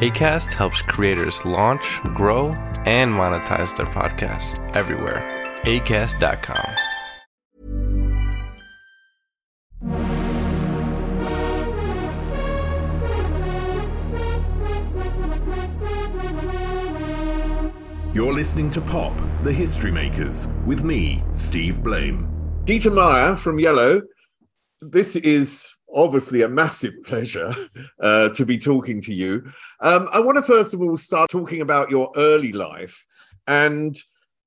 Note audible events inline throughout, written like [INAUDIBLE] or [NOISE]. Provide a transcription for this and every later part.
ACAST helps creators launch, grow, and monetize their podcasts everywhere. ACAST.com. You're listening to Pop, the History Makers, with me, Steve Blame. Dieter Meier from Yello. This is obviously a massive [LAUGHS] pleasure uh, to be talking to you. Um, I want to first of all start talking about your early life and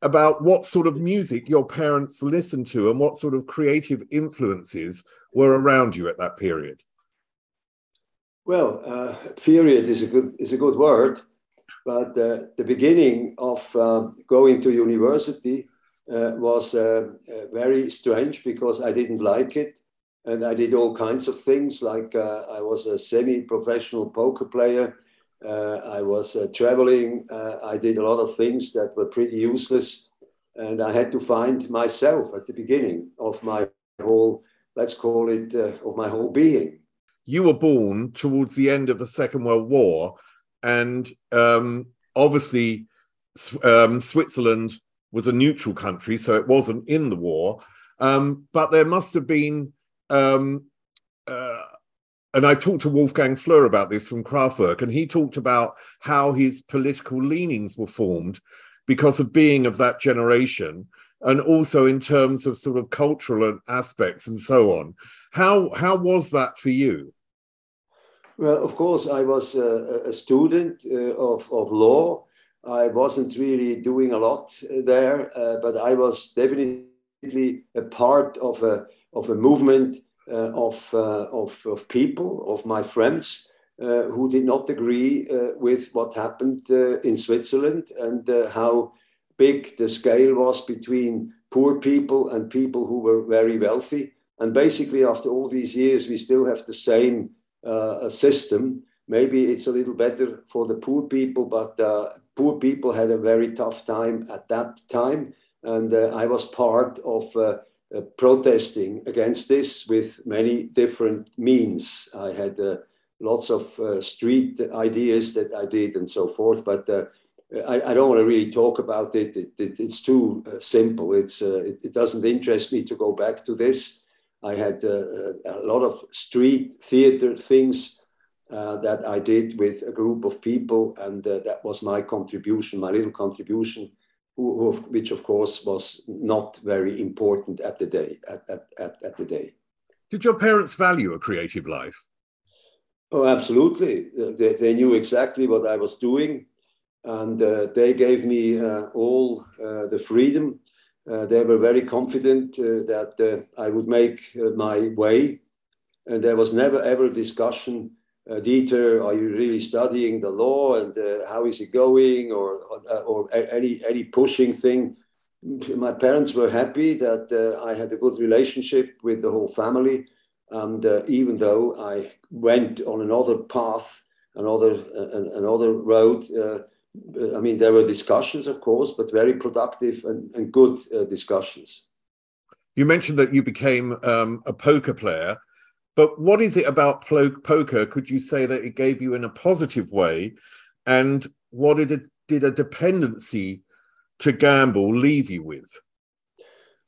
about what sort of music your parents listened to and what sort of creative influences were around you at that period. Well, uh, period is a good is a good word, but uh, the beginning of uh, going to university uh, was uh, uh, very strange because I didn't like it, and I did all kinds of things. Like I was a semi-professional poker player. I was traveling. I did a lot of things that were pretty useless, and I had to find myself at the beginning of my whole, let's call it, of my whole being you were born towards the end of the Second World War, and um, obviously um, Switzerland was a neutral country, so it wasn't in the war. Um, but there must have been, um, uh, and I've talked to Wolfgang Flür about this from Kraftwerk, and he talked about how his political leanings were formed because of being of that generation, and also in terms of sort of cultural aspects and so on. How how was that for you? Well, of course, I was a, a student uh, of, of law. I wasn't really doing a lot there, uh, but I was definitely a part of a, of a movement uh, of, uh, of, of people, of my friends, uh, who did not agree with what happened in Switzerland and how big the scale was between poor people and people who were very wealthy. And basically, after all these years, we still have the same uh, system. Maybe it's a little better for the poor people, but uh, poor people had a very tough time at that time. And uh, I was part of uh, uh, protesting against this with many different means. I had uh, lots of street ideas that I did and so forth, but I, I, don't want to really talk about it. it, it it's too simple. It's, it, it doesn't interest me to go back to this. I had uh, a lot of street theater things uh, that I did with a group of people, and uh, that was my contribution, my little contribution, who, which of course was not very important at the day. At, at, at, at, the day. Did your parents value a creative life? Oh, absolutely. They, they knew exactly what I was doing, and uh, they gave me uh, all uh, the freedom uh, they were very confident uh, that uh, I would make my way. And there was never ever discussion, Dieter, are you really studying the law and how is it going or, or, or any, any pushing thing? my parents were happy that uh, I had a good relationship with the whole family. And uh, even though I went on another path, another uh, another road, I mean, there were discussions, of course, but very productive and, and good uh, discussions. You mentioned that you became um, a poker player, but what is it about poker? Could you say that it gave you in a positive way? And what did, it, did a dependency to gamble leave you with?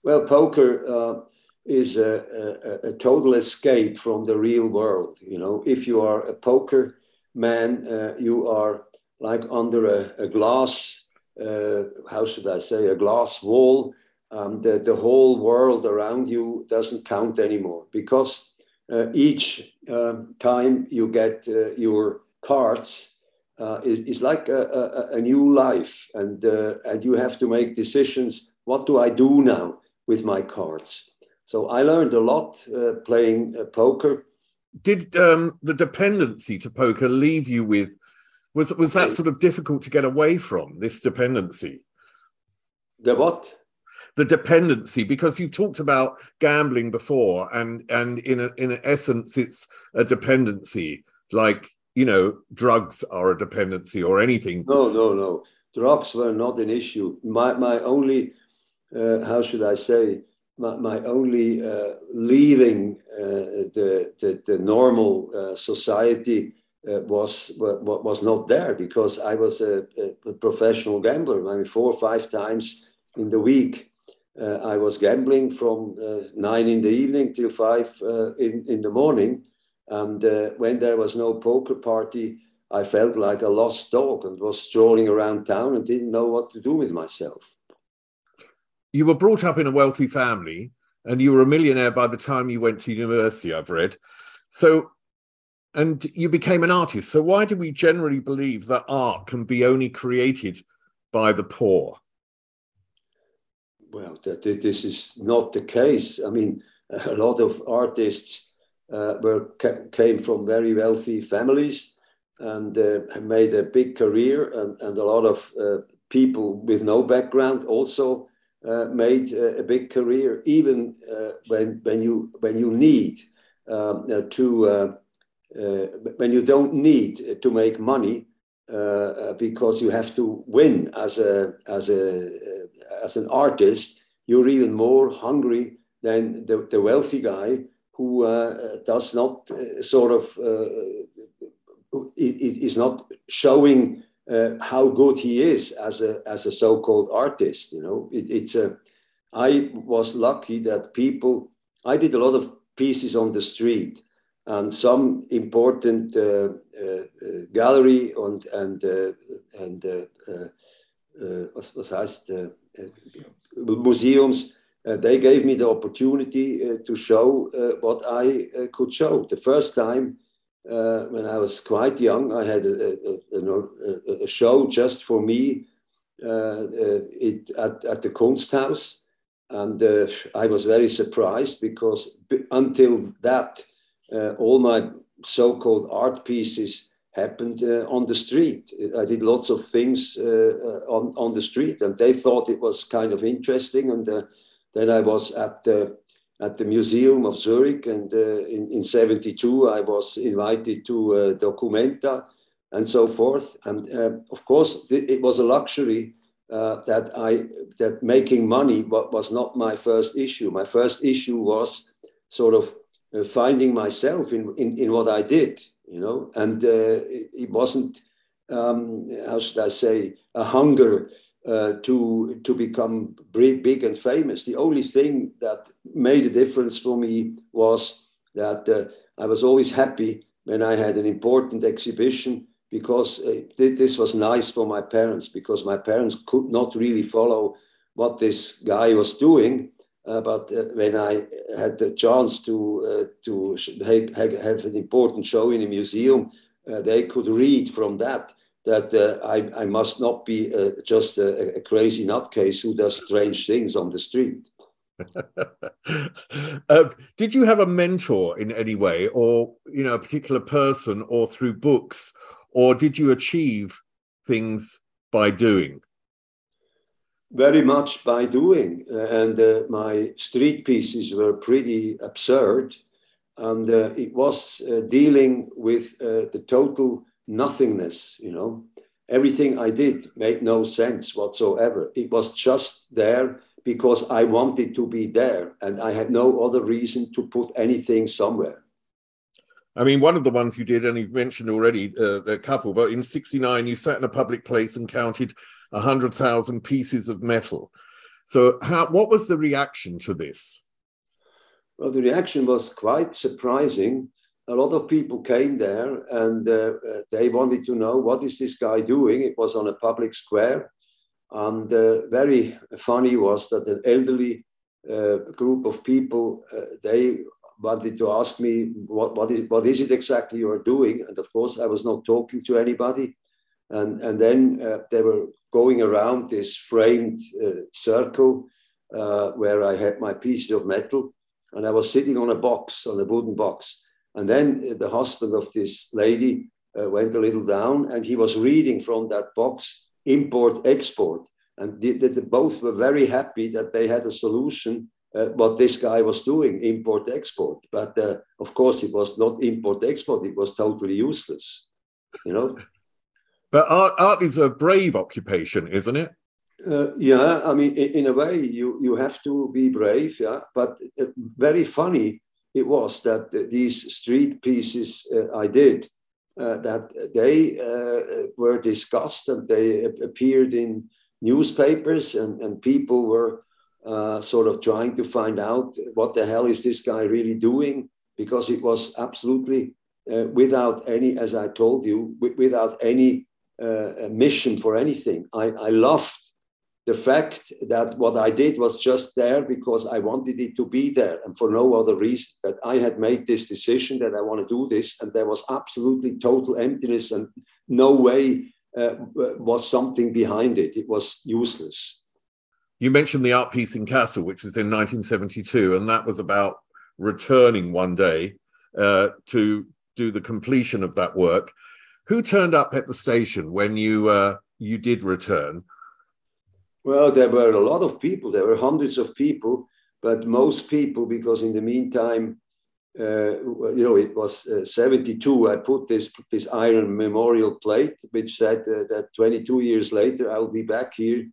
Well, poker uh, is a, a, a, total escape from the real world. You know, if you are a poker man, uh, you are like under a, a glass, uh, how should I say, a glass wall. Um, the, the whole world around you doesn't count anymore because each uh, time you get uh, your cards, uh, is, is like a, a, a, new life, and uh, and you have to make decisions. What do I do now with my cards? So I learned a lot uh, playing uh, poker. Did um, the dependency to poker leave you with? Was was that sort of difficult to get away from this dependency? The what? The dependency, because you've talked about gambling before, and and in a, in essence, it's a dependency. Like you know, drugs are a dependency or anything. No, no, no. Drugs were not an issue. My, my only, uh, how should I say, my, my only uh, leaving uh, the, the, the, normal uh, society uh, was, was not there because I was a, a, professional gambler. I mean, four or five times in the week. Uh, I was gambling from nine in the evening till five in, in the morning and uh, when there was no poker party, I felt like a lost dog and was strolling around town and didn't know what to do with myself. You were brought up in a wealthy family and you were a millionaire by the time you went to university, I've read. So, and you became an artist. So, why do we generally believe that art can be only created by the poor? Well, that, this is not the case. I mean, [LAUGHS] a lot of artists uh, were came from very wealthy families and uh, made a big career, and, and a lot of uh, people with no background also uh, made a big career, even uh, when when you when you need um, uh, to when you don't need to make money because you have to win as a as a as an artist, you're even more hungry than the, the wealthy guy who uh, does not uh, sort of uh, is not showing how good he is as a as a so-called artist. You know, it, it's a. I was lucky that people. I did a lot of pieces on the street, and some important uh, uh, gallery and and uh, and was was heißt museums uh, they gave me the opportunity uh, to show uh, what I uh, could show. The first time uh, when I was quite young, I had a, a, a, a show just for me uh, it, at, at the Kunsthaus. And I was very surprised because until that, all my so called art pieces happened on the street. I did lots of things on, on the street, and they thought it was kind of interesting. And then I was at the at the Museum of Zurich, and uh, in in '72 I was invited to uh, Documenta and so forth. And uh, of course, it was a luxury uh, that I that making money was not my first issue. My first issue was sort of uh, finding myself in, in in what I did, you know, and uh, it, it, wasn't um, how should I say a hunger uh, to to become big and famous. The only thing that made a difference for me was that uh, I was always happy when I had an important exhibition because uh, th- this was nice for my parents because my parents could not really follow what this guy was doing. Uh, but uh, when I had the chance to uh, to have an important show in a museum, they could read from that that uh, I, I, must not be uh, just a, a, crazy nutcase who does strange things on the street. uh, [LAUGHS] did you have a mentor in any way, or you know, a particular person, or through books, or did you achieve things by doing? Very much by doing, and uh, my street pieces were pretty absurd, and uh, it was uh, dealing with the total nothingness, you know. Everything I did made no sense whatsoever. It was just there because I wanted to be there and I had no other reason to put anything somewhere. I mean, one of the ones you did, and you've mentioned already uh, a couple, but in 69, you sat in a public place and counted 100,000 pieces of metal. So, how, what was the reaction to this? Well, the reaction was quite surprising a lot of people came there and uh, uh, they wanted to know what is this guy doing. It was on a public square, and uh, very funny was that an elderly uh, group of people uh, they wanted to ask me what, what is what is it exactly you're doing, and of course I was not talking to anybody. And, and then uh, they were going around this framed uh, circle uh, where I had my pieces of metal. And I was sitting on a box, on a wooden box. And then the husband of this lady uh, went a little down and he was reading from that box import export. And they, they both were very happy that they had a solution uh, what this guy was doing, import export. But uh, of course, it was not import export, it was totally useless, you know. But art, art is a brave occupation, isn't it? Uh, yeah, I mean, in, in, a way, you, you have to be brave, yeah. But uh, very funny it was that these street pieces uh, I did, uh, that they were discussed and they appeared in newspapers, and, and people were uh, sort of trying to find out what the hell is this guy really doing because it was absolutely uh, without any, as I told you, without any uh, mission for anything. I, I loved the fact that what I did was just there because I wanted it to be there and for no other reason. That I had made this decision that I want to do this, and there was absolutely total emptiness and no way uh, was something behind it. It was useless you mentioned the art piece in Kassel, which was in 1972, and that was about returning one day uh, to do the completion of that work. Who turned up at the station when you uh, you did return? Well, there were a lot of people. There were hundreds of people, but most people, because in the meantime, uh, you know, it was uh, 72. I put this this iron memorial plate, which said uh, that 22 years later I'll be back here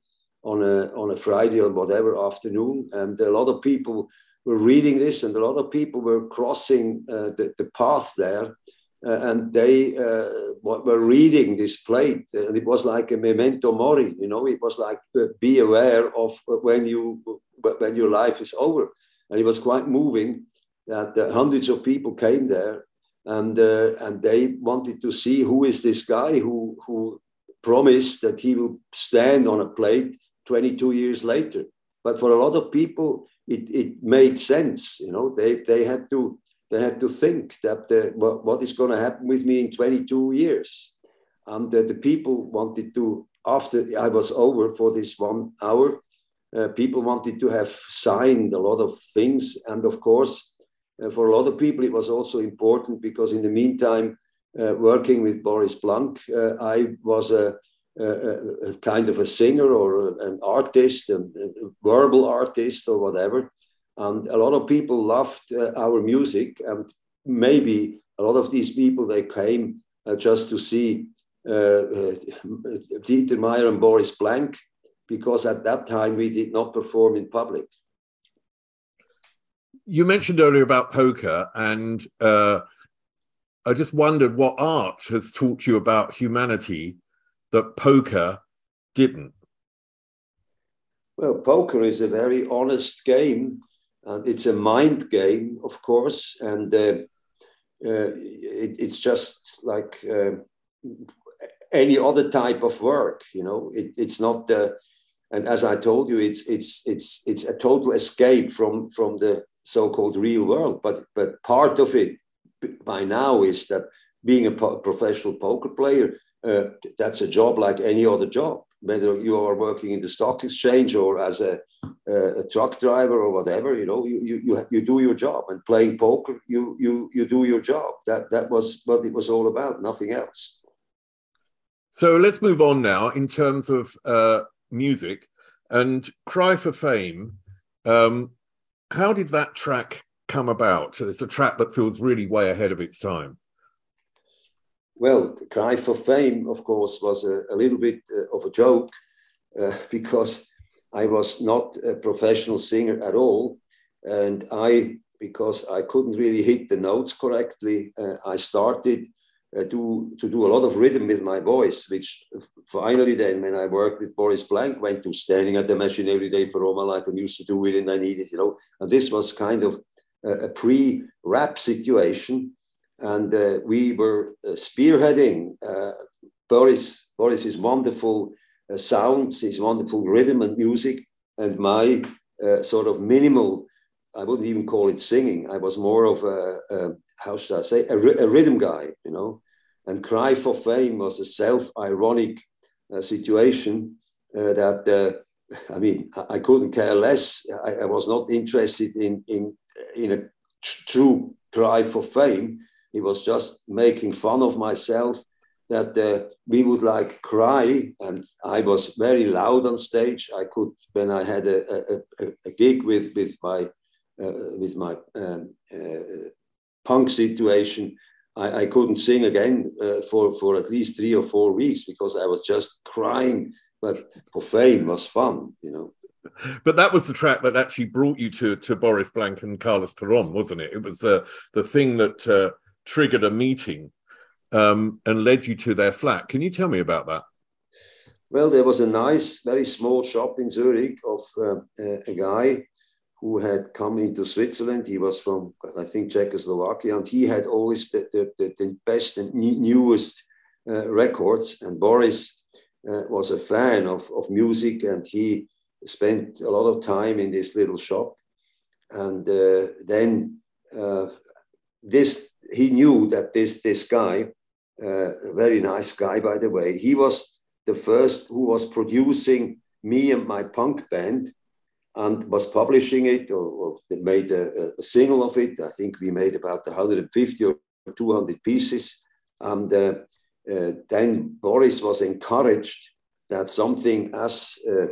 on a on a Friday or whatever afternoon, and a lot of people were reading this, and a lot of people were crossing uh, the, the path there, and they uh, were reading this plate, and it was like a memento mori. You know, it was like uh, be aware of when you when your life is over, and it was quite moving that hundreds of people came there, and uh, and they wanted to see who is this guy who who promised that he will stand on a plate 22 years later. But for a lot of people, it, it made sense. You know, they, they had to they had to think that the, what, what is going to happen with me in 22 years. And the, the people wanted to, after I was over for this one hour, uh, people wanted to have signed a lot of things. And of course, uh, for a lot of people, it was also important because in the meantime, uh, working with Boris Blank, uh, I was a a, a, kind of a singer or an artist, a, a, verbal artist or whatever. And a lot of people loved uh, our music. And maybe a lot of these people, they came uh, just to see uh, uh, Dieter Meier and Boris Blank, because at that time we did not perform in public. You mentioned earlier about poker, and uh, I just wondered what art has taught you about humanity that poker didn't? Well, poker is a very honest game, and it's a mind game, of course, and uh, uh, it, it's just like uh, any other type of work. You know, it, it's not. and as I told you, it's it's it's it's a total escape from from the so-called real world. But but part of it by now is that being a professional poker player uh, that's a job like any other job, whether you are working in the stock exchange or as a, a truck driver or whatever. You know, you, you you do your job, and playing poker, you you you do your job. That that was what it was all about, nothing else. So let's move on now in terms of uh, music and "Cry for Fame." Um, how did that track come about? It's a track that feels really way ahead of its time. Well, the Cry for Fame, of course, was a, a little bit uh, of a joke uh, [LAUGHS] because I was not a professional singer at all. And I, because I couldn't really hit the notes correctly, uh, I started uh, to, to do a lot of rhythm with my voice, which finally then when I worked with Boris Blank, went to standing at the machine every day for all my life and used to do it and I needed, you know, and this was kind of a, a pre-rap situation and uh, we were uh, spearheading uh, Boris Boris's wonderful uh, sounds, his wonderful rhythm and music, and my uh, sort of minimal. I wouldn't even call it singing. I was more of a, a how should I say a, a, rhythm guy, you know. And Cry for Fame was a self-ironic uh, situation that, I mean, I couldn't care less. I, I was not interested in, in, in a tr- true cry for fame. It was just making fun of myself that uh, we would like cry and i was very loud on stage. I could when i had a, a, a, gig with with my uh, with my um, uh, punk situation I, I, couldn't sing again uh, for for at least three or four weeks because i was just crying. But for fame was fun you know. But that was the track that actually brought you to to Boris Blank and Carlos Peron, wasn't it? It was the the thing that uh, triggered a meeting um, and led you to their flat. Can you tell me about that? Well, there was a nice, very small shop in Zurich of uh, a guy who had come into Switzerland. He was from, I think, Czechoslovakia, and he had always the, the, the, the best and newest uh, records. And Boris uh, was a fan of, of music, and he spent a lot of time in this little shop. And uh, then uh, this, he knew that this this guy a very nice guy, by the way. He was the first who was producing me and my punk band and was publishing it or, or made a, a, single of it. I think we made about 150 or 200 pieces. And uh, uh, then Boris was encouraged that something as uh,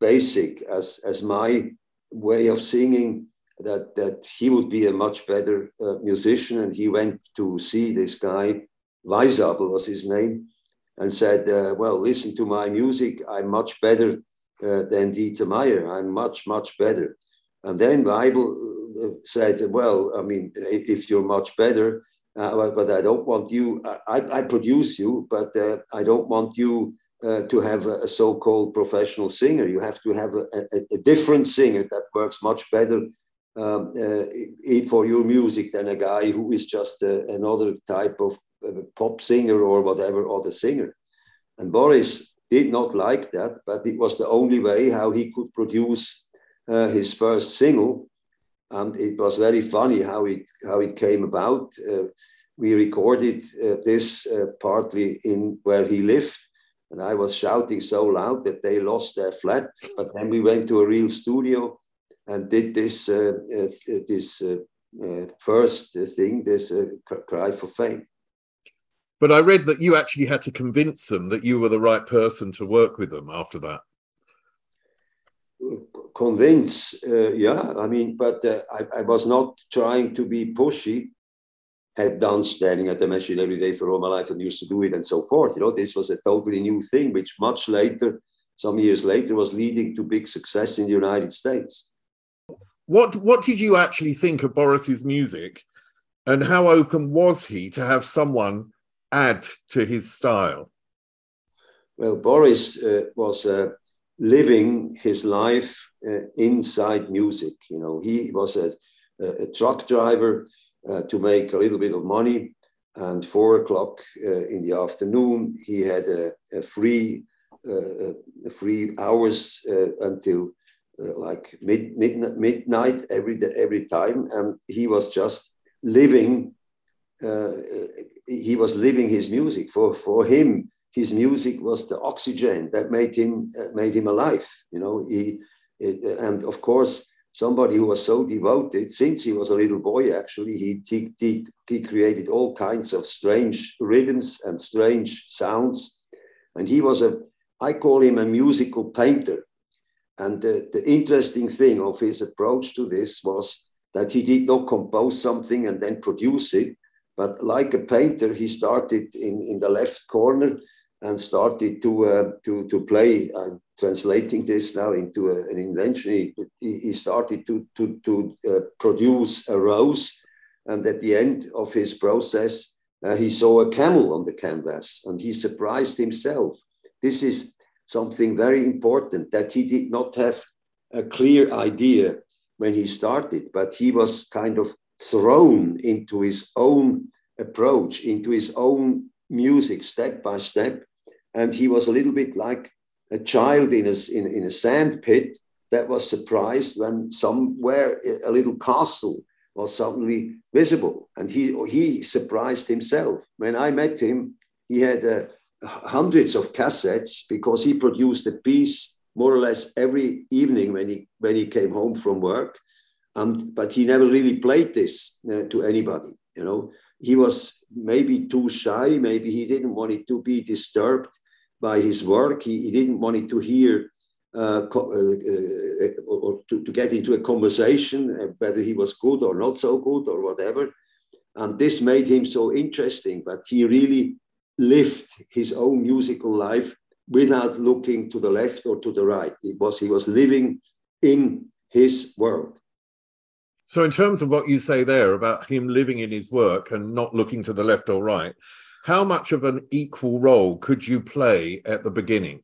basic as, as my way of singing, that, that he would be a much better uh, musician. And he went to see this guy Weisabel was his name, and said, uh, Well, listen to my music. I'm much better uh, than Dieter Meier. I'm much, much better. And then Weibel uh, said, Well, I mean, if you're much better, uh, but I don't want you, I, I produce you, but uh, I don't want you uh, to have a, a so called professional singer. You have to have a, a, a different singer that works much better um, for your music than a guy who is just another type of a pop singer or whatever other singer. And Boris did not like that, but it was the only way how he could produce uh, his first single. And it was very funny how it how it came about. Uh, we recorded uh, this uh, partly in where he lived, and I was shouting so loud that they lost their flat. But then we went to a real studio and did this uh, uh, this first thing, this cry for fame. But I read that you actually had to convince them that you were the right person to work with them after that. Convince, uh, yeah. I mean, but uh, I, I, was not trying to be pushy. Had done standing at the machine every day for all my life and used to do it and so forth. You know, this was a totally new thing, which much later, some years later, was leading to big success in the United States. What What did you actually think of Boris's music, and how open was he to have someone add to his style? Well, Boris uh, was uh, living his life uh, inside music. You know, he was a, a truck driver uh, to make a little bit of money. And four o'clock uh, in the afternoon, he had a, a free, uh, free hours until like mid, mid, midnight every every time, and he was just living uh, he was living his music. For, for him, his music was the oxygen that made him, uh, made him alive. You know, he, it, and of course, somebody who was so devoted since he was a little boy, actually, he, he, he, he created all kinds of strange rhythms and strange sounds. And he was a, I call him a musical painter. And the, the interesting thing of his approach to this was that he did not compose something and then produce it, but like a painter, he started in, in the left corner and started to, uh, to, to play. I'm translating this now into a, an invention. He, he started to, to, to uh, produce a rose. And at the end of his process, uh, he saw a camel on the canvas and he surprised himself. This is something very important that he did not have a clear idea when he started, but he was kind of thrown into his own approach, into his own music step by step. And he was a little bit like a child in a, in, in a sand pit that was surprised when somewhere a little castle was suddenly visible. And he, he surprised himself. When I met him, he had uh, hundreds of cassettes because he produced a piece more or less every evening when he, when he came home from work. Um, but he never really played this uh, to anybody, you know. He was maybe too shy, maybe he didn't want it to be disturbed by his work. He, he didn't want it to hear uh, uh, uh, or to, to, get into a conversation, whether he was good or not so good or whatever. And this made him so interesting, but he really lived his own musical life without looking to the left or to the right. It was he was living in his world. So, in terms of what you say there about him living in his work and not looking to the left or right, how much of an equal role could you play at the beginning?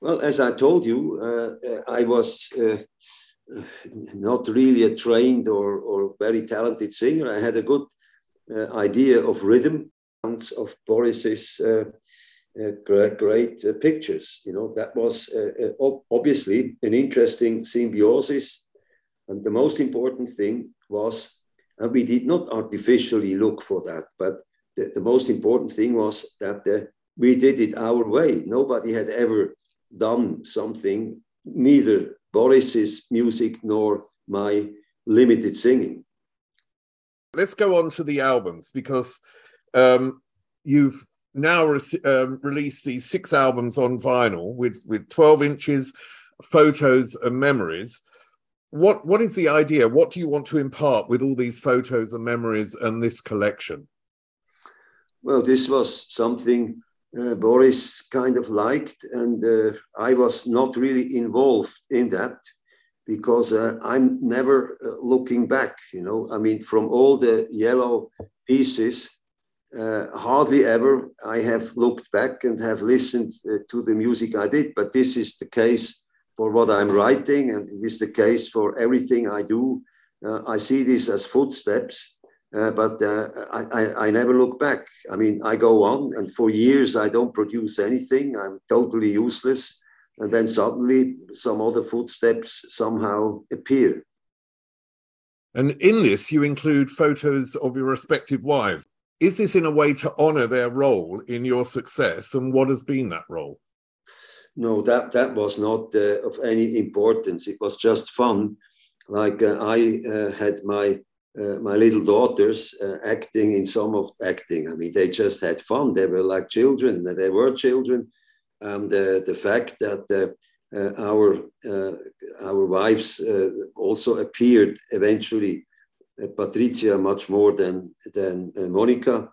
Well, as I told you, uh, uh, I was uh, not really a trained or, or very talented singer. I had a good uh, idea of rhythm, of Boris's uh, uh, great, great pictures. You know, that was obviously an interesting symbiosis. And the most important thing was, and we did not artificially look for that, but the, the most important thing was that we did it our way. Nobody had ever done something, neither Boris's music nor my limited singing. Let's go on to the albums because um, you've now re- um, released these six albums on vinyl with, with 12 inches, photos, and memories. What, what is the idea? What do you want to impart with all these photos and memories and this collection? Well, this was something uh, Boris kind of liked, and uh, I was not really involved in that because uh, I'm never uh, looking back. You know, I mean, from all the yellow pieces, uh, hardly ever I have looked back and have listened uh, to the music I did. But this is the case for what I'm writing, and it is the case for everything I do. I see this as footsteps uh, but uh, I, I, I, never look back. I mean, I go on, and for years I don't produce anything. I'm totally useless. And then suddenly some other footsteps somehow appear. And in this, you include photos of your respective wives. Is this in a way to honor their role in your success? And what has been that role? No, that, that was not uh, of any importance. It was just fun. Like uh, I uh, had my uh, my little daughters uh, acting in some of acting. I mean, they just had fun. They were like children. They were children. And uh, the fact that uh, uh, our uh, our wives also appeared eventually, Patricia much more than than Monica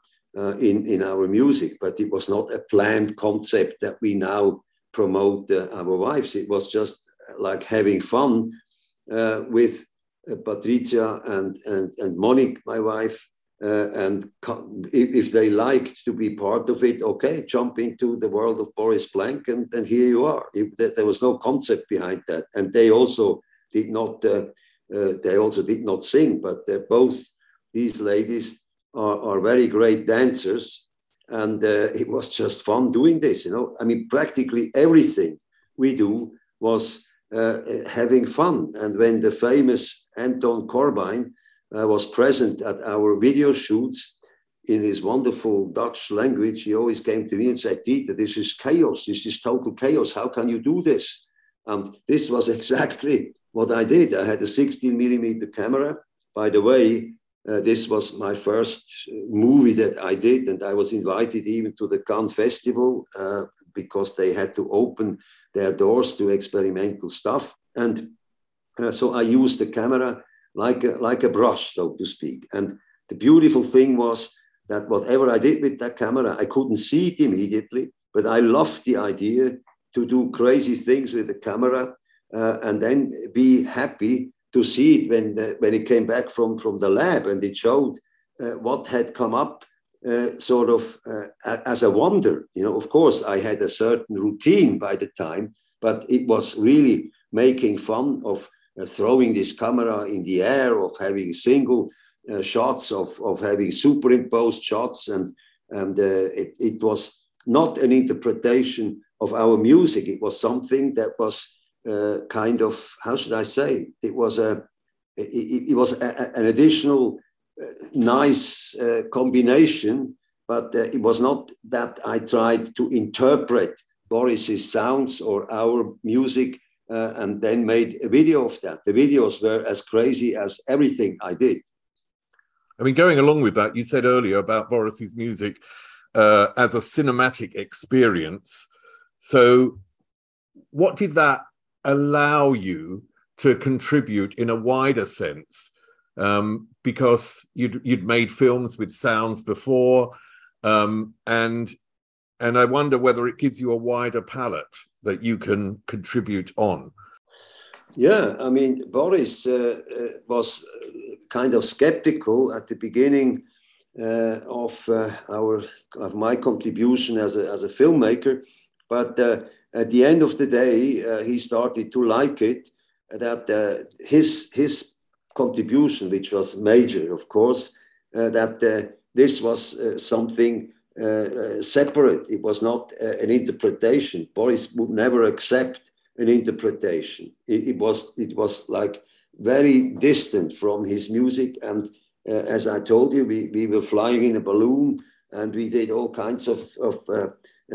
in in our music. But it was not a planned concept that we now promote our wives. It was just like having fun with uh, Patricia and, and, and Monique, my wife, uh, and if, they liked to be part of it, okay, jump into the world of Boris Blank, and, and here you are. If, there was no concept behind that, and they also did not. Uh, uh, they also did not sing, but uh, both these ladies are, are very great dancers, and uh, it was just fun doing this. You know, I mean, practically everything we do was uh, having fun. And when the famous Anton Corbijn uh, was present at our video shoots in his wonderful Dutch language, he always came to me and said, Dieter, this is chaos. This is total chaos. How can you do this? And this was [LAUGHS] exactly what I did. I had a 16 millimeter camera. By the way, uh, this was my first movie that I did, and I was invited even to the Cannes Festival uh, because they had to open their doors to experimental stuff. And uh, so I used the camera like a, like a brush, so to speak. And the beautiful thing was that whatever I did with that camera, I couldn't see it immediately, but I loved the idea to do crazy things with the camera uh, and then be happy to see it when, when it came back from, from the lab and it showed uh, what had come up uh, sort of uh, as a wonder. You know, of course, I had a certain routine by the time, but it was really making fun of uh, throwing this camera in the air, of having single uh, shots, of, of having superimposed shots. And, and it, it was not an interpretation of our music. It was something that was kind of, how should I say? It was a, it, it was a, an additional uh, nice uh, combination, but uh, it was not that I tried to interpret Boris's sounds or our music uh, and then made a video of that. The videos were as crazy as everything I did. I mean, going along with that, you said earlier about Boris's music uh, as a cinematic experience. So, what did that allow you to contribute in a wider sense? Um, because you'd you'd made films with sounds before, um, and and I wonder whether it gives you a wider palette that you can contribute on. Yeah, I mean, Boris uh, uh was kind of skeptical at the beginning uh, of uh, our of my contribution as a, as a filmmaker, but uh, at the end of the day, uh, he started to like it. That uh, his his contribution, which was major, of course, uh, that this was something separate. It was not an interpretation. Boris would never accept an interpretation. It, it was it was like very distant from his music. And uh, as I told you, we, we were flying in a balloon and we did all kinds of, of uh,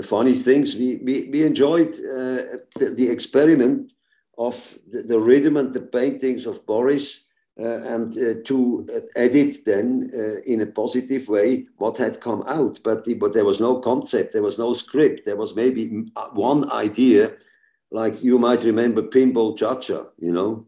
funny things. We, we, we enjoyed uh, the, the, experiment of the, the, rhythm and the paintings of Boris. Uh, and uh, to edit then uh, in a positive way what had come out, but, but there was no concept, there was no script, there was maybe one idea, like you might remember Pinball Cha-Cha, you know,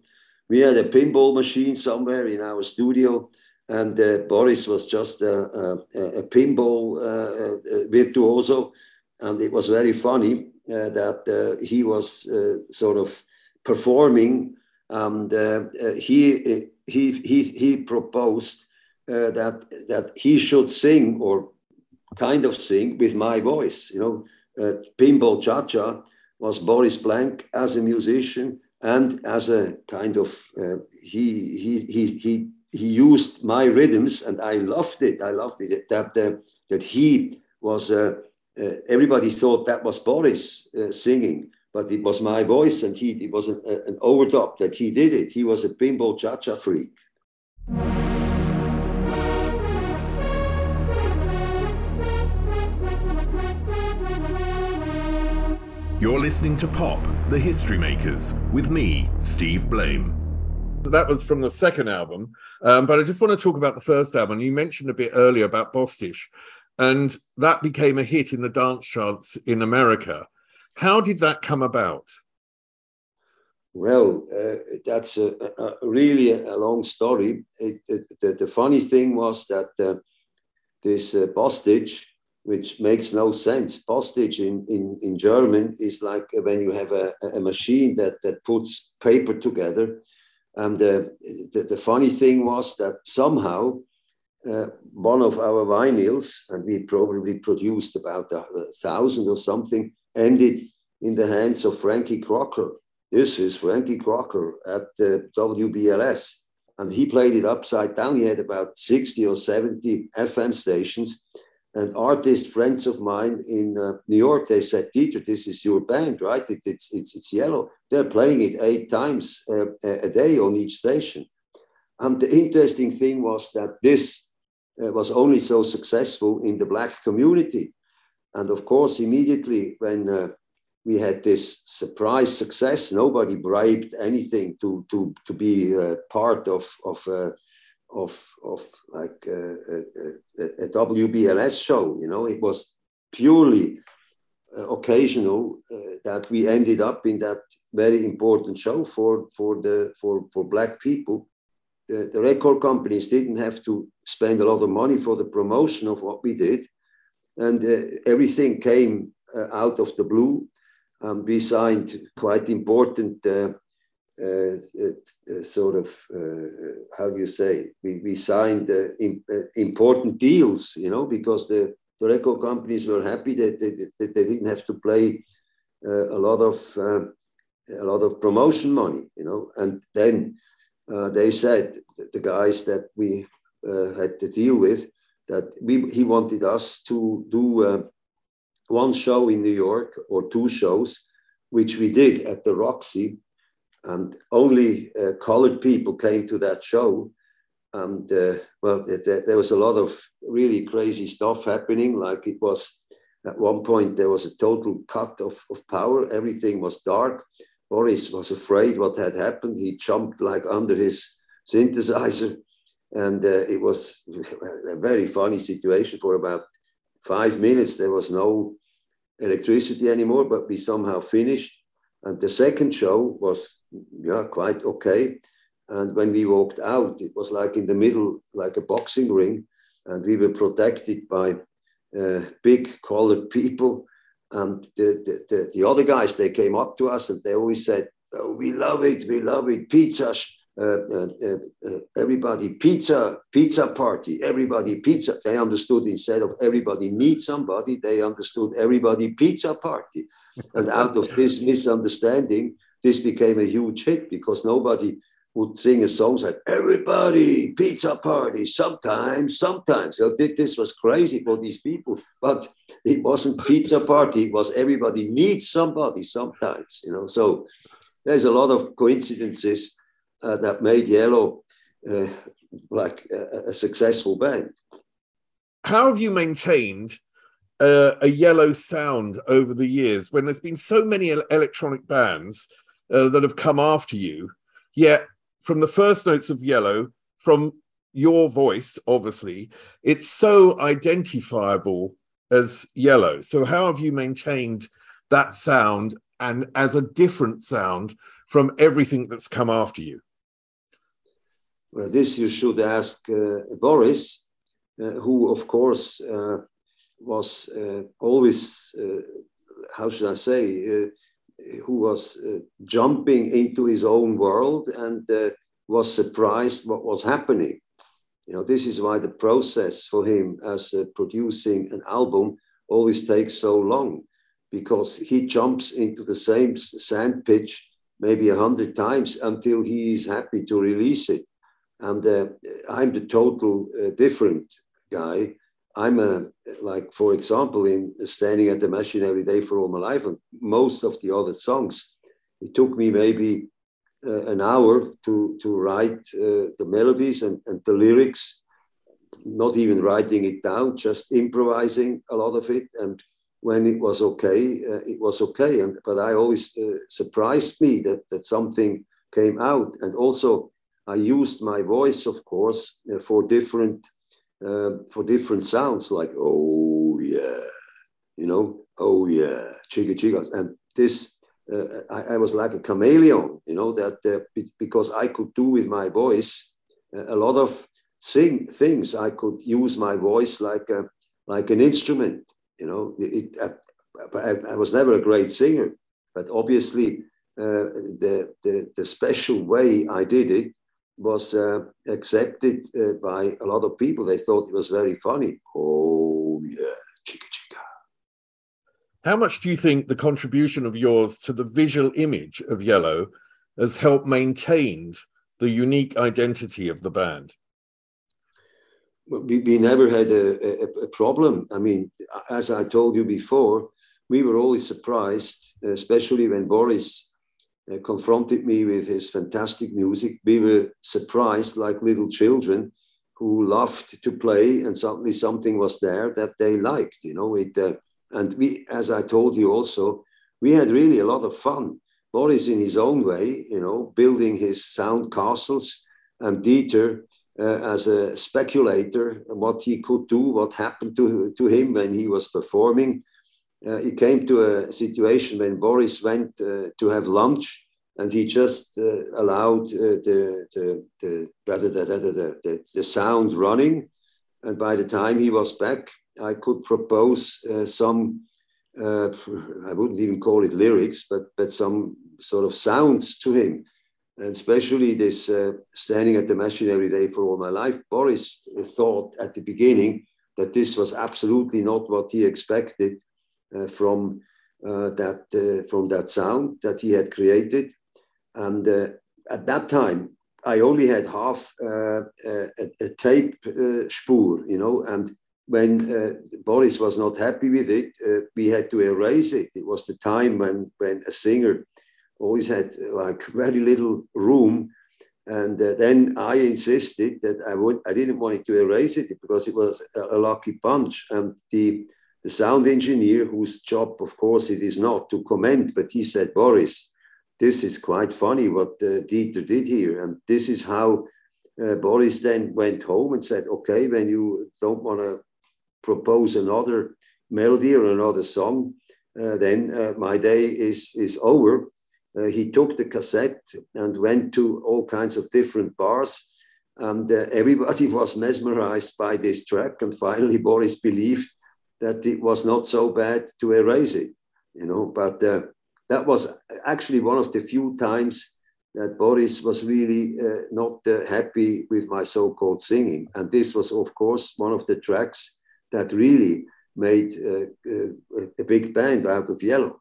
we had a pinball machine somewhere in our studio, and uh, Boris was just a, a, a pinball uh, uh virtuoso, and it was very funny uh, that uh, he was uh, sort of performing, and he he he he proposed that that he should sing or kind of sing with my voice, you know. pinball cha-cha was Boris Blank as a musician and as a kind of uh, he, he he he he used my rhythms and I loved it. I loved it that uh, that he was. Uh, uh everybody thought that was Boris uh, singing, but it was my voice, and he it was an, an overdub that he did it. He was a pinball cha-cha freak. You're listening to Pop, the History Makers, with me, Steve Blame. That was from the second album, um, but I just want to talk about the first album. You mentioned a bit earlier about Bostitch, and that became a hit in the dance charts in America. How did that come about? Well, uh, that's a, a, really a long story. It, it, the, the, funny thing was that uh, this uh, Bostitch which makes no sense. Postage in, in, in German is like when you have a, a machine that, that puts paper together. And uh, the, the funny thing was that somehow uh, one of our vinyls, and we probably produced about a, a, thousand or something, ended in the hands of Frankie Crocker. This is Frankie Crocker at uh, WBLS. And he played it upside down. He had about 60 or 70 FM stations and artist friends of mine in uh, New York, they said, Dieter, this is your band, right? It, it's, it's, it's Yello. They're playing it eight times uh, a day on each station. And the interesting thing was that this was only so successful in the Black community. And of course, immediately when uh, we had this surprise success, nobody bribed anything to, to, to be uh, part of, of uh, of of like a, a, a, WBLS show. You know, it was purely uh, occasional uh, that we ended up in that very important show for for the for for black people. The, the record companies didn't have to spend a lot of money for the promotion of what we did, and uh, everything came uh, out of the blue. Um, we signed quite important uh, uh, uh, sort of uh, how do you say? We, we signed important deals you know because the, the record companies were happy that they, that they didn't have to play a lot of a lot of promotion money you know. And then they said the guys that we had to deal with that we, he wanted us to do uh, one show in New York or two shows, which we did at the Roxy and only uh, colored people came to that show. And uh, well, it, there was a lot of really crazy stuff happening. Like it was at one point, there was a total cut of, of power. Everything was dark. Boris was afraid what had happened. He jumped like under his synthesizer. And uh, it was a very funny situation for about five minutes. There was no electricity anymore, but we somehow finished. And the second show was yeah, quite okay. And when we walked out, it was like in the middle, like a boxing ring, and we were protected by uh, big colored people. And the, the, the, the, other guys, they came up to us and they always said, oh, We love it, we love it. Pizza, uh, uh, uh, uh, everybody, pizza, pizza party, everybody, pizza. They understood instead of everybody needs somebody, they understood everybody, pizza party. and out of this [LAUGHS] misunderstanding, this became a huge hit because nobody would sing a song like everybody pizza party sometimes sometimes. So this was crazy for these people but it wasn't pizza party. It was everybody needs somebody sometimes you know? So there's a lot of coincidences uh, that made Yello uh, like a, a, successful band. How have you maintained uh, a Yello sound over the years when there's been so many electronic bands uh, that have come after you. Yet, from the first notes of Yello, from your voice, obviously, it's so identifiable as Yello. So, how have you maintained that sound and as a different sound from everything that's come after you? Well, this you should ask uh, Boris, uh, who, of course, uh, was uh, always, uh, how should I say, who was uh, jumping into his own world and uh, was surprised what was happening. You know, this is why the process for him as uh, producing an album always takes so long because he jumps into the same sand pitch maybe a hundred times until he is happy to release it. And uh, I'm the total uh, different guy. I'm a like, for example, in standing at the machine every day for all my life, and most of the other songs, it took me maybe uh, an hour to to write uh, the melodies and, and the lyrics, not even writing it down, just improvising a lot of it. And when it was okay, uh, it was okay. And but I always uh, surprised me that that something came out, and also I used my voice, of course, uh, for different uh, for different sounds like oh yeah you know oh yeah chiga chiga and this uh, I, I, was like a chameleon you know that uh, because i could do with my voice a lot of sing things. I could use my voice like a like an instrument you know. It, it I, I, was never a great singer but obviously uh, the, the the special way i did it was uh, accepted uh, by a lot of people. They thought it was very funny. Oh, yeah, chica chica. How much do you think the contribution of yours to the visual image of Yello has helped maintain the unique identity of the band? We, we never had a, a, a problem. I mean, as I told you before, we were always surprised, especially when Boris uh, confronted me with his fantastic music. We were surprised, like little children who loved to play, and suddenly something was there that they liked. You know, it. Uh, and we, as I told you, also we had really a lot of fun. Boris, in his own way, you know, building his sound castles, and Dieter uh, as a speculator, what he could do, what happened to, to him when he was performing uh, it came to a situation when Boris went uh, to have lunch and he just uh, allowed uh, the, the, the, the, the, sound running. And by the time he was back, I could propose uh, some, uh, I wouldn't even call it lyrics, but, but some sort of sounds to him. And especially this standing at the machine every day for all my life. Boris thought at the beginning that this was absolutely not what he expected uh, from uh, that uh, from that sound that he had created. And at that time, I only had half a, a, tape spoor, you know, and when Boris was not happy with it, we had to erase it. It was the time when when a singer always had like [LAUGHS] very little room. And uh, then I insisted that I would I didn't want it to erase it because it was a, a lucky punch. And the the sound engineer, whose job, of course, it is not to comment, but he said, Boris, this is quite funny what uh, Dieter did here. And this is how uh, Boris then went home and said, okay, when you don't want to propose another melody or another song, uh, then uh, my day is, is over. Uh, he took the cassette and went to all kinds of different bars. And uh, everybody [LAUGHS] was mesmerized by this track. And finally, Boris believed that it was not so bad to erase it, you know. But uh, that was actually one of the few times that Boris was really uh, not uh, happy with my so-called singing, and this was, of course, one of the tracks that really made uh, uh, a big band out of Yello.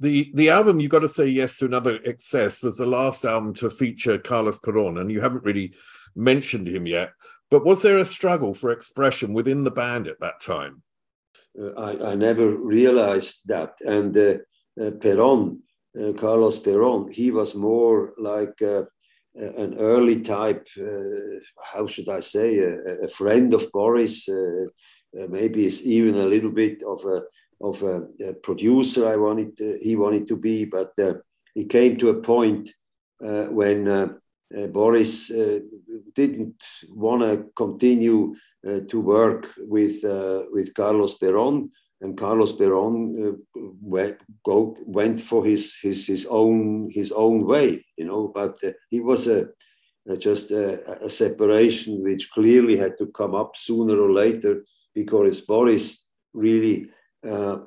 The the album you got to say yes to another excess was the last album to feature Carlos Peron, and you haven't really mentioned him yet. But was there a struggle for expression within the band at that time? Uh, I, I, never realized that. And uh, uh, Peron, uh, Carlos Peron, he was more like uh, an early type, uh, how should I say, a, a friend of Boris. maybe it's even a little bit of a of a, a producer. I wanted he wanted to be, but he came to a point when uh, Boris uh, didn't want to continue uh, to work with with Carlos Peron, and Carlos Peron went, go, went for his, his his own his own way, you know. But he was a just a, a, separation which clearly had to come up sooner or later because Boris really uh,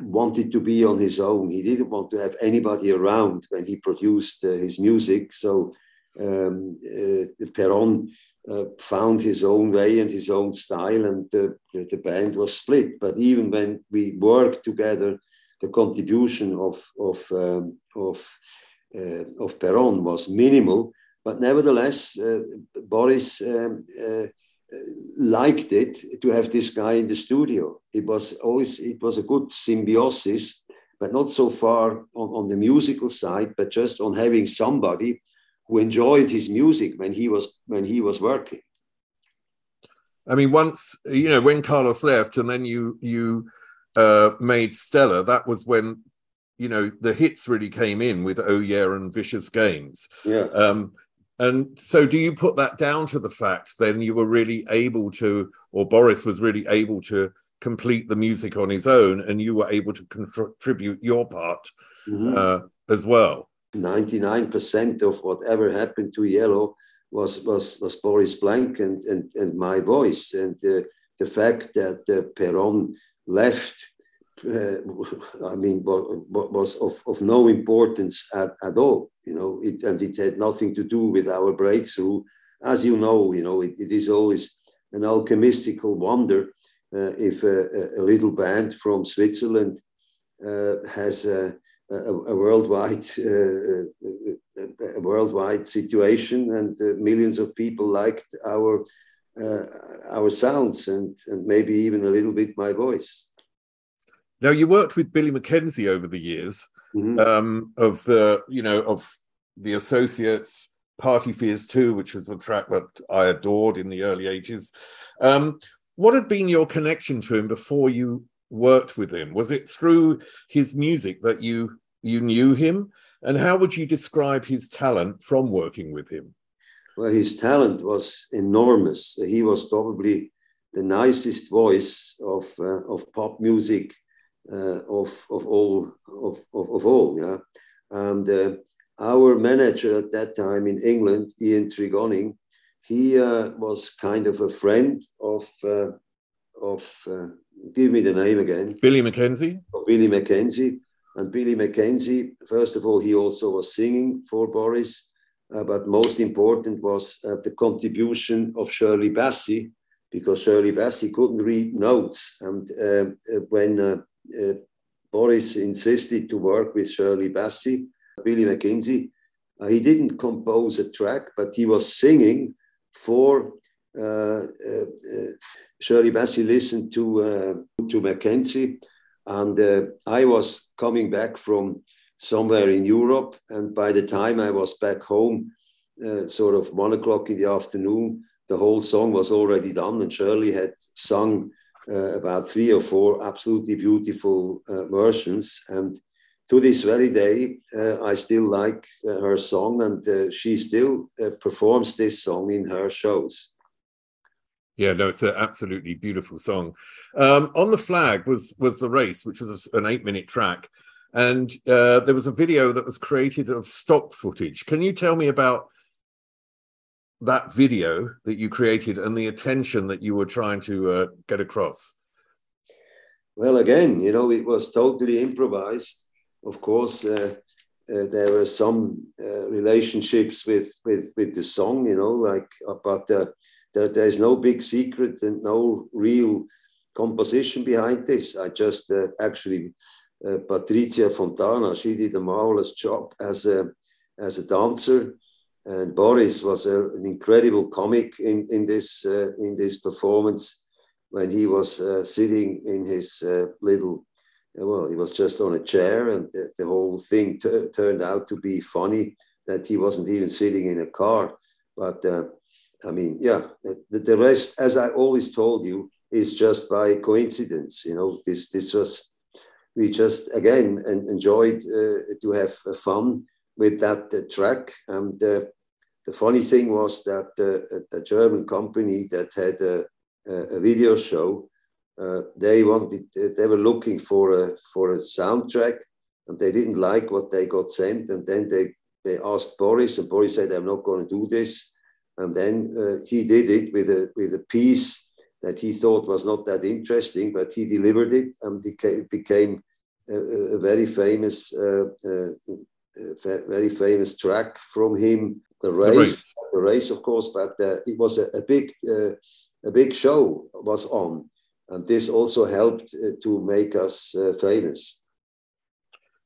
wanted to be on his own. He didn't want to have anybody around when he produced uh, his music. So um, uh, Peron uh, found his own way and his own style, and the, the band was split. But even when we worked together, the contribution of of um, of uh, of Peron was minimal. But nevertheless, Boris um, liked it to have this guy in the studio. It was always it was a good symbiosis, but not so far on, on the musical side, but just on having somebody who enjoyed his music when he was when he was working. I mean, once you know when Carlos left, and then you you uh, made Stella. That was when you know the hits really came in with Oh Yeah and Vicious Games. Yeah. Um, and so, do you put that down to the fact then you were really able to, or Boris was really able to complete the music on his own, and you were able to contribute your part mm-hmm. uh, as well? 99% of whatever happened to Yello was was was Boris Blank and and, and my voice. And uh, the fact that uh, Peron left uh, [LAUGHS] I mean was of, of no importance at, at all you know it and it had nothing to do with our breakthrough. As you know you know it, it is always an alchemistical wonder uh, if a, a, little band from Switzerland uh, has a a, a worldwide uh, a worldwide situation, and uh, millions of people liked our uh, our sounds and and maybe even a little bit my voice. Now you worked with Billy Mackenzie over the years mm-hmm. um, of the you know of the Associates. Party Fears 2, which was a track that I adored in the early 80s. Um, what had been your connection to him before you worked with him? Was it through his music that you you knew him, and how would you describe his talent from working with him? Well, his talent was enormous. He was probably the nicest voice of uh, of pop music uh, of of all of, of, of all. Yeah, and uh, our manager at that time in England, Ian Tregoning, he uh, was kind of a friend of uh, of uh, give me the name again. Billy Mackenzie. Billy Mackenzie, and Billy Mackenzie, first of all, he also was singing for Boris, uh, but most important was uh, the contribution of Shirley Bassey, because Shirley Bassey couldn't read notes. And uh, uh when uh, uh, Boris insisted to work with Shirley Bassey, Billy Mackenzie, he didn't compose a track, but he was singing for Shirley Bassey listened to, to Mackenzie and uh, I was coming back from somewhere in Europe. And by the time I was back home, uh, sort of one o'clock in the afternoon, the whole song was already done, and Shirley had sung uh, about three or four absolutely beautiful uh, versions. And to this very day, uh, I still like uh, her song, and uh, she still performs this song in her shows. Yeah, no, it's an absolutely beautiful song. Um, on the flag was was the race, which was an eight minute track, and uh, there was a video that was created of stock footage. Can you tell me about that video that you created and the attention that you were trying to uh, get across? Well, again, you know, it was totally improvised. Of course, uh, uh, there were some uh, relationships with, with with the song, you know, like, but there, there's no big secret and no real composition behind this. I just actually, Patricia Fontana, she did a marvelous job as a as a dancer and Boris was a, an incredible comic in, in, this, uh, in this performance when he was uh, sitting in his uh, little, well, he was just on a chair, and the, the whole thing turned out to be funny that he wasn't even sitting in a car. But uh, I mean, yeah, the, the rest, as I always told you, is just by coincidence. You know, this this was we just again enjoyed uh, to have fun with that uh, track. And uh, the funny thing was that uh, a, German company that had a, a video show, they wanted, they were looking for a for a soundtrack, and they didn't like what they got sent, and then they they asked Boris, and Boris said, "I'm not going to do this." And then uh, he did it with a with a piece that he thought was not that interesting, but he delivered it, and it became a, a very famous uh, uh, very famous track from him, the race, the race, the race of course. But uh, it was a, a big, uh, a big show was on, and this also helped uh, to make us uh, famous.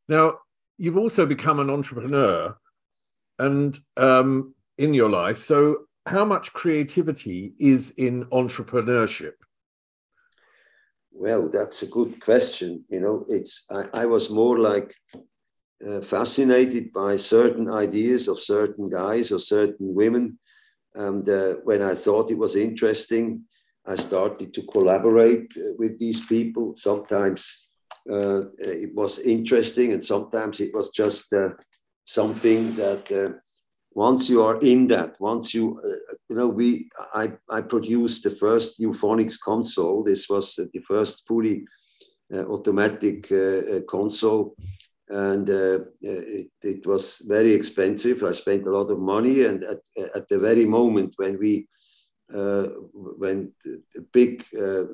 Now you've also become an entrepreneur, and um, in your life, so how much creativity is in entrepreneurship? Well, that's a good question. You know, it's I, I was more like uh, fascinated by certain ideas of certain guys or certain women. And uh, when I thought it was interesting, I started to collaborate uh, with these people. Sometimes uh, it was interesting, and sometimes it was just uh, something that uh, once you are in that, once you, uh, you know, we, I, I produced the first Euphonix console. This was uh, the first fully uh, automatic console and uh, it, it, was very expensive. I spent a lot of money, and at, at the very moment when we uh, when big uh,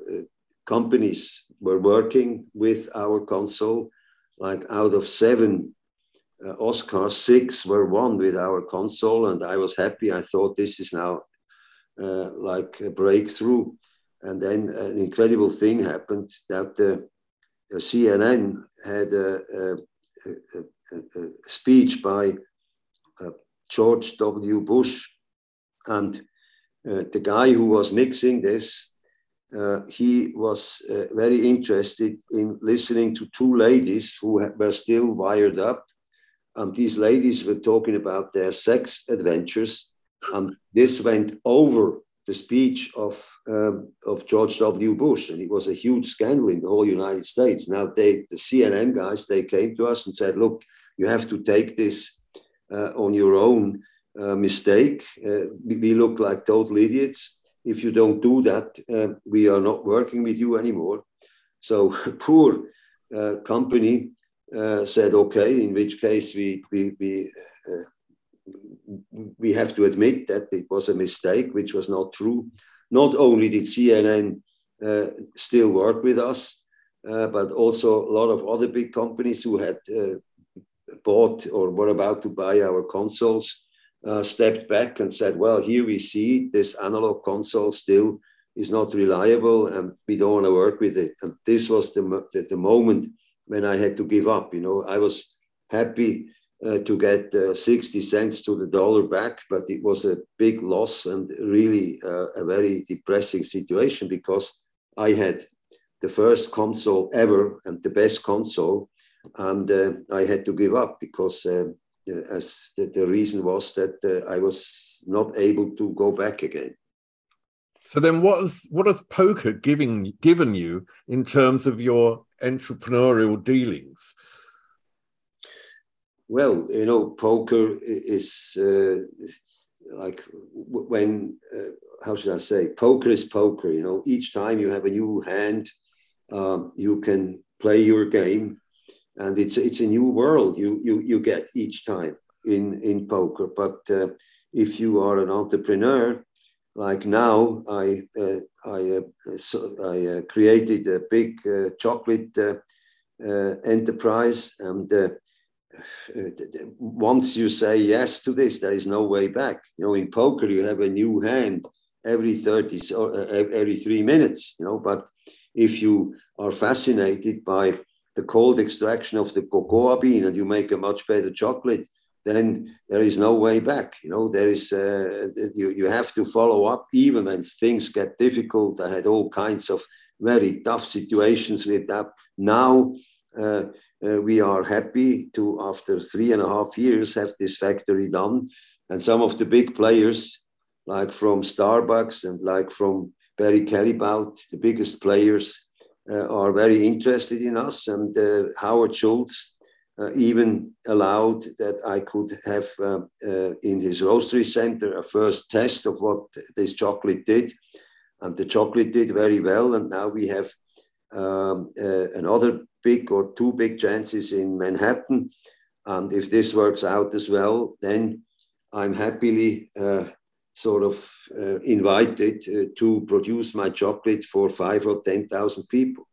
companies were working with our console, like out of seven uh, Oscars, six were won with our console, and I was happy. I thought this is now uh, like a breakthrough. And then an incredible thing happened that the CNN had a, a a, a, speech by uh, George W. Bush. And uh, the guy who was mixing this, uh, he was uh, very interested in listening to two ladies who were still wired up. And these ladies were talking about their sex adventures. And this went over the speech of, um, of George W. Bush, and it was a huge scandal in the whole United States. Now, they, the CNN guys, they came to us and said, "Look, you have to take this uh, on your own uh, mistake. Uh, we, we, look like total idiots. If you don't do that, uh, we are not working with you anymore." So, [LAUGHS] poor uh, company uh, said, "Okay," in which case we we we we have to admit that it was a mistake, which was not true. Not only did CNN uh, still work with us, uh, but also a lot of other big companies who had uh, bought or were about to buy our consoles uh, stepped back and said, well, here we see this analog console still is not reliable and we don't want to work with it. And this was the, the, the moment when I had to give up. You know, I was happy uh, to get uh, 60 cents to the dollar back, but it was a big loss and really uh, a very depressing situation because I had the first console ever and the best console. and uh, I had to give up because uh, as the, the, reason was that uh, I was not able to go back again. So then, what is what has poker giving given you in terms of your entrepreneurial dealings? Well, you know, poker is uh, like when uh, how should I say? Poker is poker. You know, each time you have a new hand, um, you can play your game, and it's it's a new world you you you get each time in in poker. But uh, if you are an entrepreneur, like now, I uh, I uh, so I uh, created a big uh, chocolate uh, enterprise, and [SIGHS] once you say yes to this, there is no way back. You know, in poker, you have a new hand every 30 or every three minutes, you know, but if you are fascinated by the cold extraction of the cocoa bean and you make a much better chocolate, then there is no way back. You know, there is uh, you you have to follow up even when things get difficult. I had all kinds of very tough situations with that. Now uh, uh, we are happy to, after three and a half years, have this factory done, and some of the big players, like from Starbucks and like from Barry Callebaut, the biggest players, uh, are very interested in us. And uh, Howard Schultz uh, even allowed that I could have in his roastery center a first test of what this chocolate did. And the chocolate did very well. And now we have um, another big or two big chances in Manhattan. And if this works out as well, then I'm happily uh, sort of uh, invited uh, to produce my chocolate for five or 10,000 people.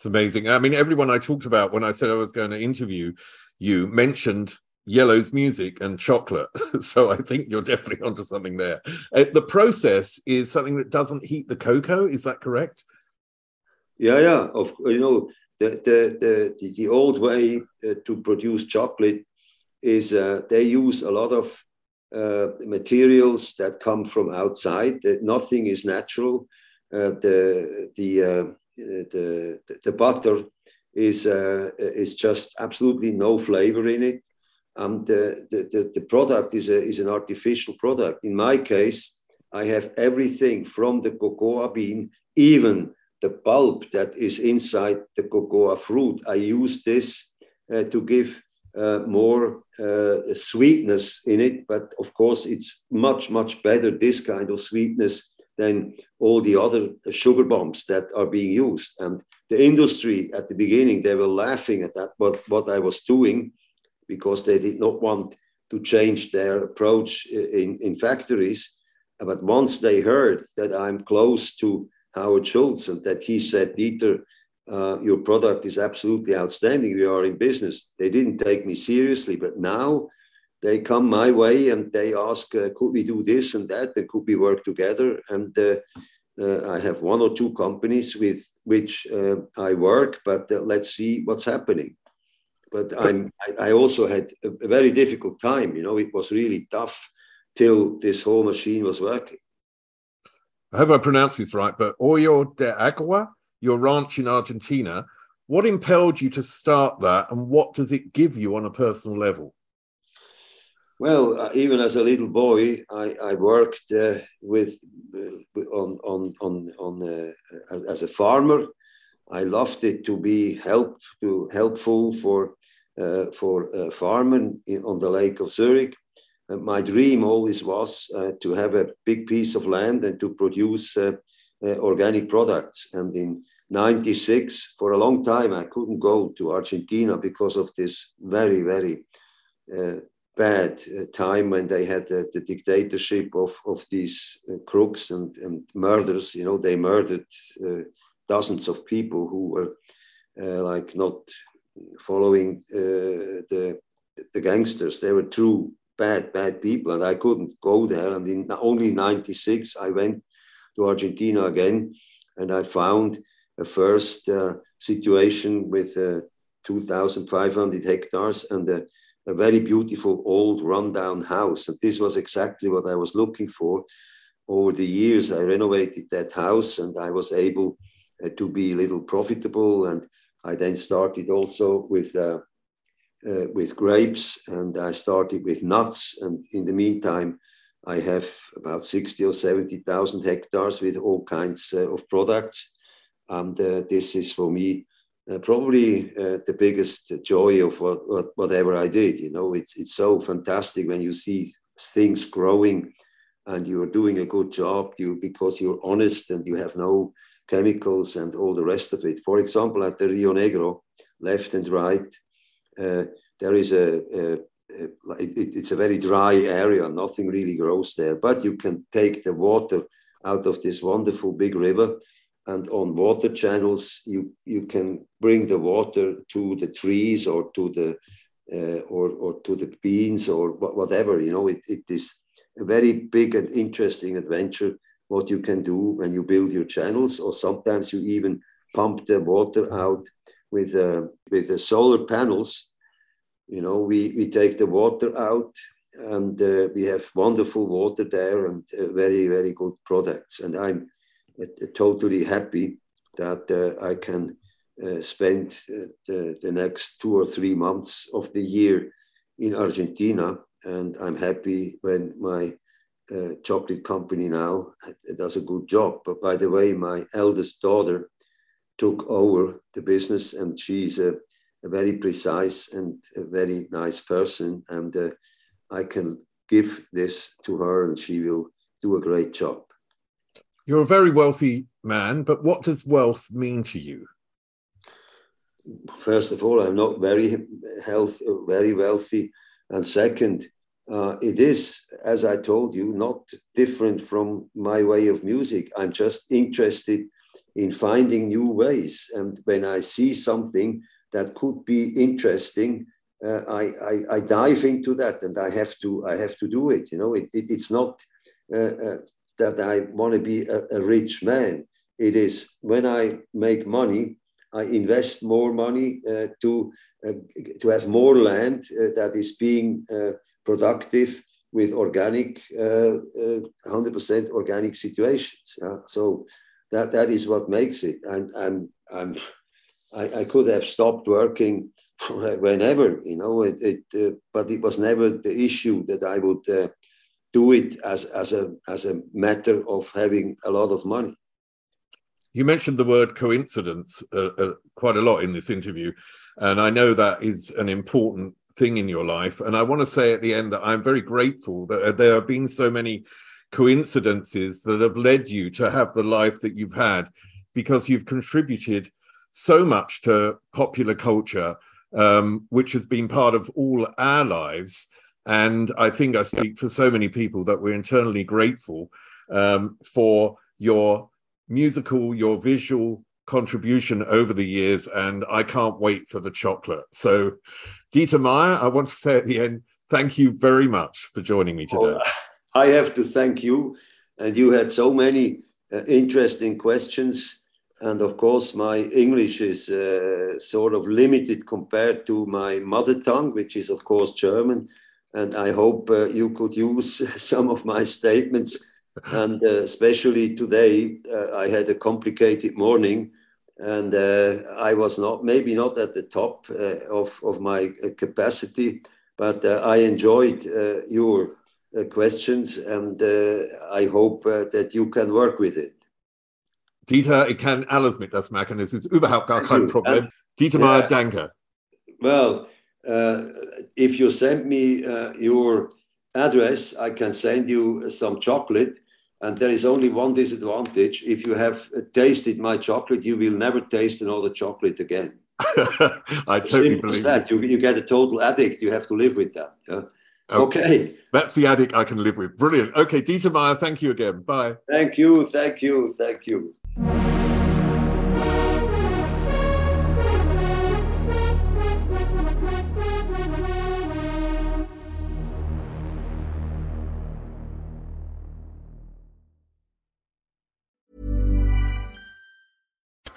It's amazing. I mean, everyone I talked about when I said I was going to interview you mentioned Yello's music and chocolate. [LAUGHS] so I think you're definitely onto something there. Uh, the process is something that doesn't heat the cocoa. Is that correct? Yeah, yeah. Of you know the the the, the old way uh, to produce chocolate is uh, they use a lot of uh, materials that come from outside. That nothing is natural. Uh, the the, uh, the the butter is uh, is just absolutely no flavor in it. and the, the, the product is, a, is an artificial product. In my case, I have everything from the cocoa bean, even the pulp that is inside the cocoa fruit. I use this uh, to give uh, more uh, sweetness in it. But of course, it's much, much better, this kind of sweetness, than all the other sugar bombs that are being used. And the industry at the beginning, they were laughing at that, what, what I was doing, because they did not want to change their approach in, in factories. But once they heard that I'm close to Howard Schultz and that he said, Dieter, uh, your product is absolutely outstanding. We are in business. They didn't take me seriously, but now they come my way and they ask, uh, could we do this and that? And could we work together? And uh, uh I have one or two companies with which uh, I work, but uh, let's see what's happening. But I'm, I, I also had a, a very difficult time. You know, it was really tough till this whole machine was working. I hope I pronounce this right, but Oyo de Agua your ranch in Argentina. What impelled you to start that, and what does it give you on a personal level? Well, uh, even as a little boy, I, I worked uh, with uh, on on on on uh, as a farmer. I loved it to be help to helpful for uh, for uh, farming in, on the Lake of Zurich. my dream always was to have a big piece of land and to produce organic products. And in 96, for a long time, I couldn't go to Argentina because of this very, very uh, bad uh, time when they had the, the dictatorship of, of these uh, crooks and, and murders. You know, they murdered uh, dozens of people who were like not following the, the gangsters. They were true bad, bad people, and I couldn't go there. And in only 96, I went to Argentina again, and I found a first uh, situation with uh, 2,500 hectares and a, a, very beautiful old rundown house. And this was exactly what I was looking for. Over the years, I renovated that house and I was able uh, to be a little profitable. And I then started also with uh, uh, with grapes, and I started with nuts. And in the meantime, I have about sixty or seventy thousand hectares with all kinds uh, of products, and uh, this is for me. Uh, probably uh, the biggest joy of what, what, whatever I did. You know, it's it's so fantastic when you see things growing, and you're doing a good job. You because you're honest and you have no chemicals and all the rest of it. For example, at the Rio Negro, left and right, uh, there is a, a, a it, it's a very dry area. Nothing really grows there, but you can take the water out of this wonderful big river, and on water channels, you you can bring the water to the trees or to the uh, or or to the beans or whatever. You know, it, it is a very big and interesting adventure what you can do when you build your channels, or sometimes you even pump the water out with uh, with the solar panels. You know, we we take the water out, and uh, we have wonderful water there and uh, very very good products. And I'm totally happy that uh, I can uh, spend the, the next two or three months of the year in Argentina, and I'm happy when my uh, chocolate company now does a good job. But by the way, my eldest daughter took over the business, and she's a, a very precise and very nice person. And uh, I can give this to her, and she will do a great job. You're a very wealthy man, but what does wealth mean to you? First of all, I'm not very health, very wealthy, and second, uh, it is, as I told you, not different from my way of music. I'm just interested in finding new ways. And when I see something that could be interesting, uh, I, I, I, dive into that and I have to, I have to do it. You know, it, it it's not uh, uh that I want to be a, a, rich man. It is when I make money, I invest more money uh, to, uh, to have more land that is being productive with organic, uh, uh, 100% organic situations. So that, that is what makes it. I'm, I'm, I'm, I, I could have stopped working [LAUGHS] whenever, you know, it, it uh, but it was never the issue that I would uh, do it as, as, a, as a matter of having a lot of money. You mentioned the word coincidence uh, uh, quite a lot in this interview. And I know that is an important thing in your life. And I want to say at the end that I'm very grateful that uh, there have been so many coincidences that have led you to have the life that you've had because you've contributed so much to popular culture, um, which has been part of all our lives. And I think I speak for so many people that we're internally grateful um, for your musical, your visual contribution over the years. And I can't wait for the chocolate. So Dieter Meier, I want to say at the end, thank you very much for joining me today. Oh, I have to thank you. And you had so many uh, interesting questions. And of course, my English is uh, sort of limited compared to my mother tongue, which is, of course, German. And I hope uh, you could use [LAUGHS] some of my statements. [LAUGHS] And uh, especially today, uh, I had a complicated morning and uh, I was not maybe not at the top uh, of of my capacity, but uh, I enjoyed uh, your uh, questions, and I hope that you can work with it. Dieter, ich kann alles mit das machen. Es ist überhaupt gar kein Problem. Dieter Meier, danke. Well, Uh, if you send me uh, your address, I can send you some chocolate and there is only one disadvantage. If you have tasted my chocolate, you will never taste another chocolate again. [LAUGHS] I totally believe that. You, you get a total addict. You have to live with that. Yeah? Okay. okay. That's the addict I can live with. Brilliant. Okay, Dieter Meier, thank you again. Bye. Thank you. Thank you. Thank you.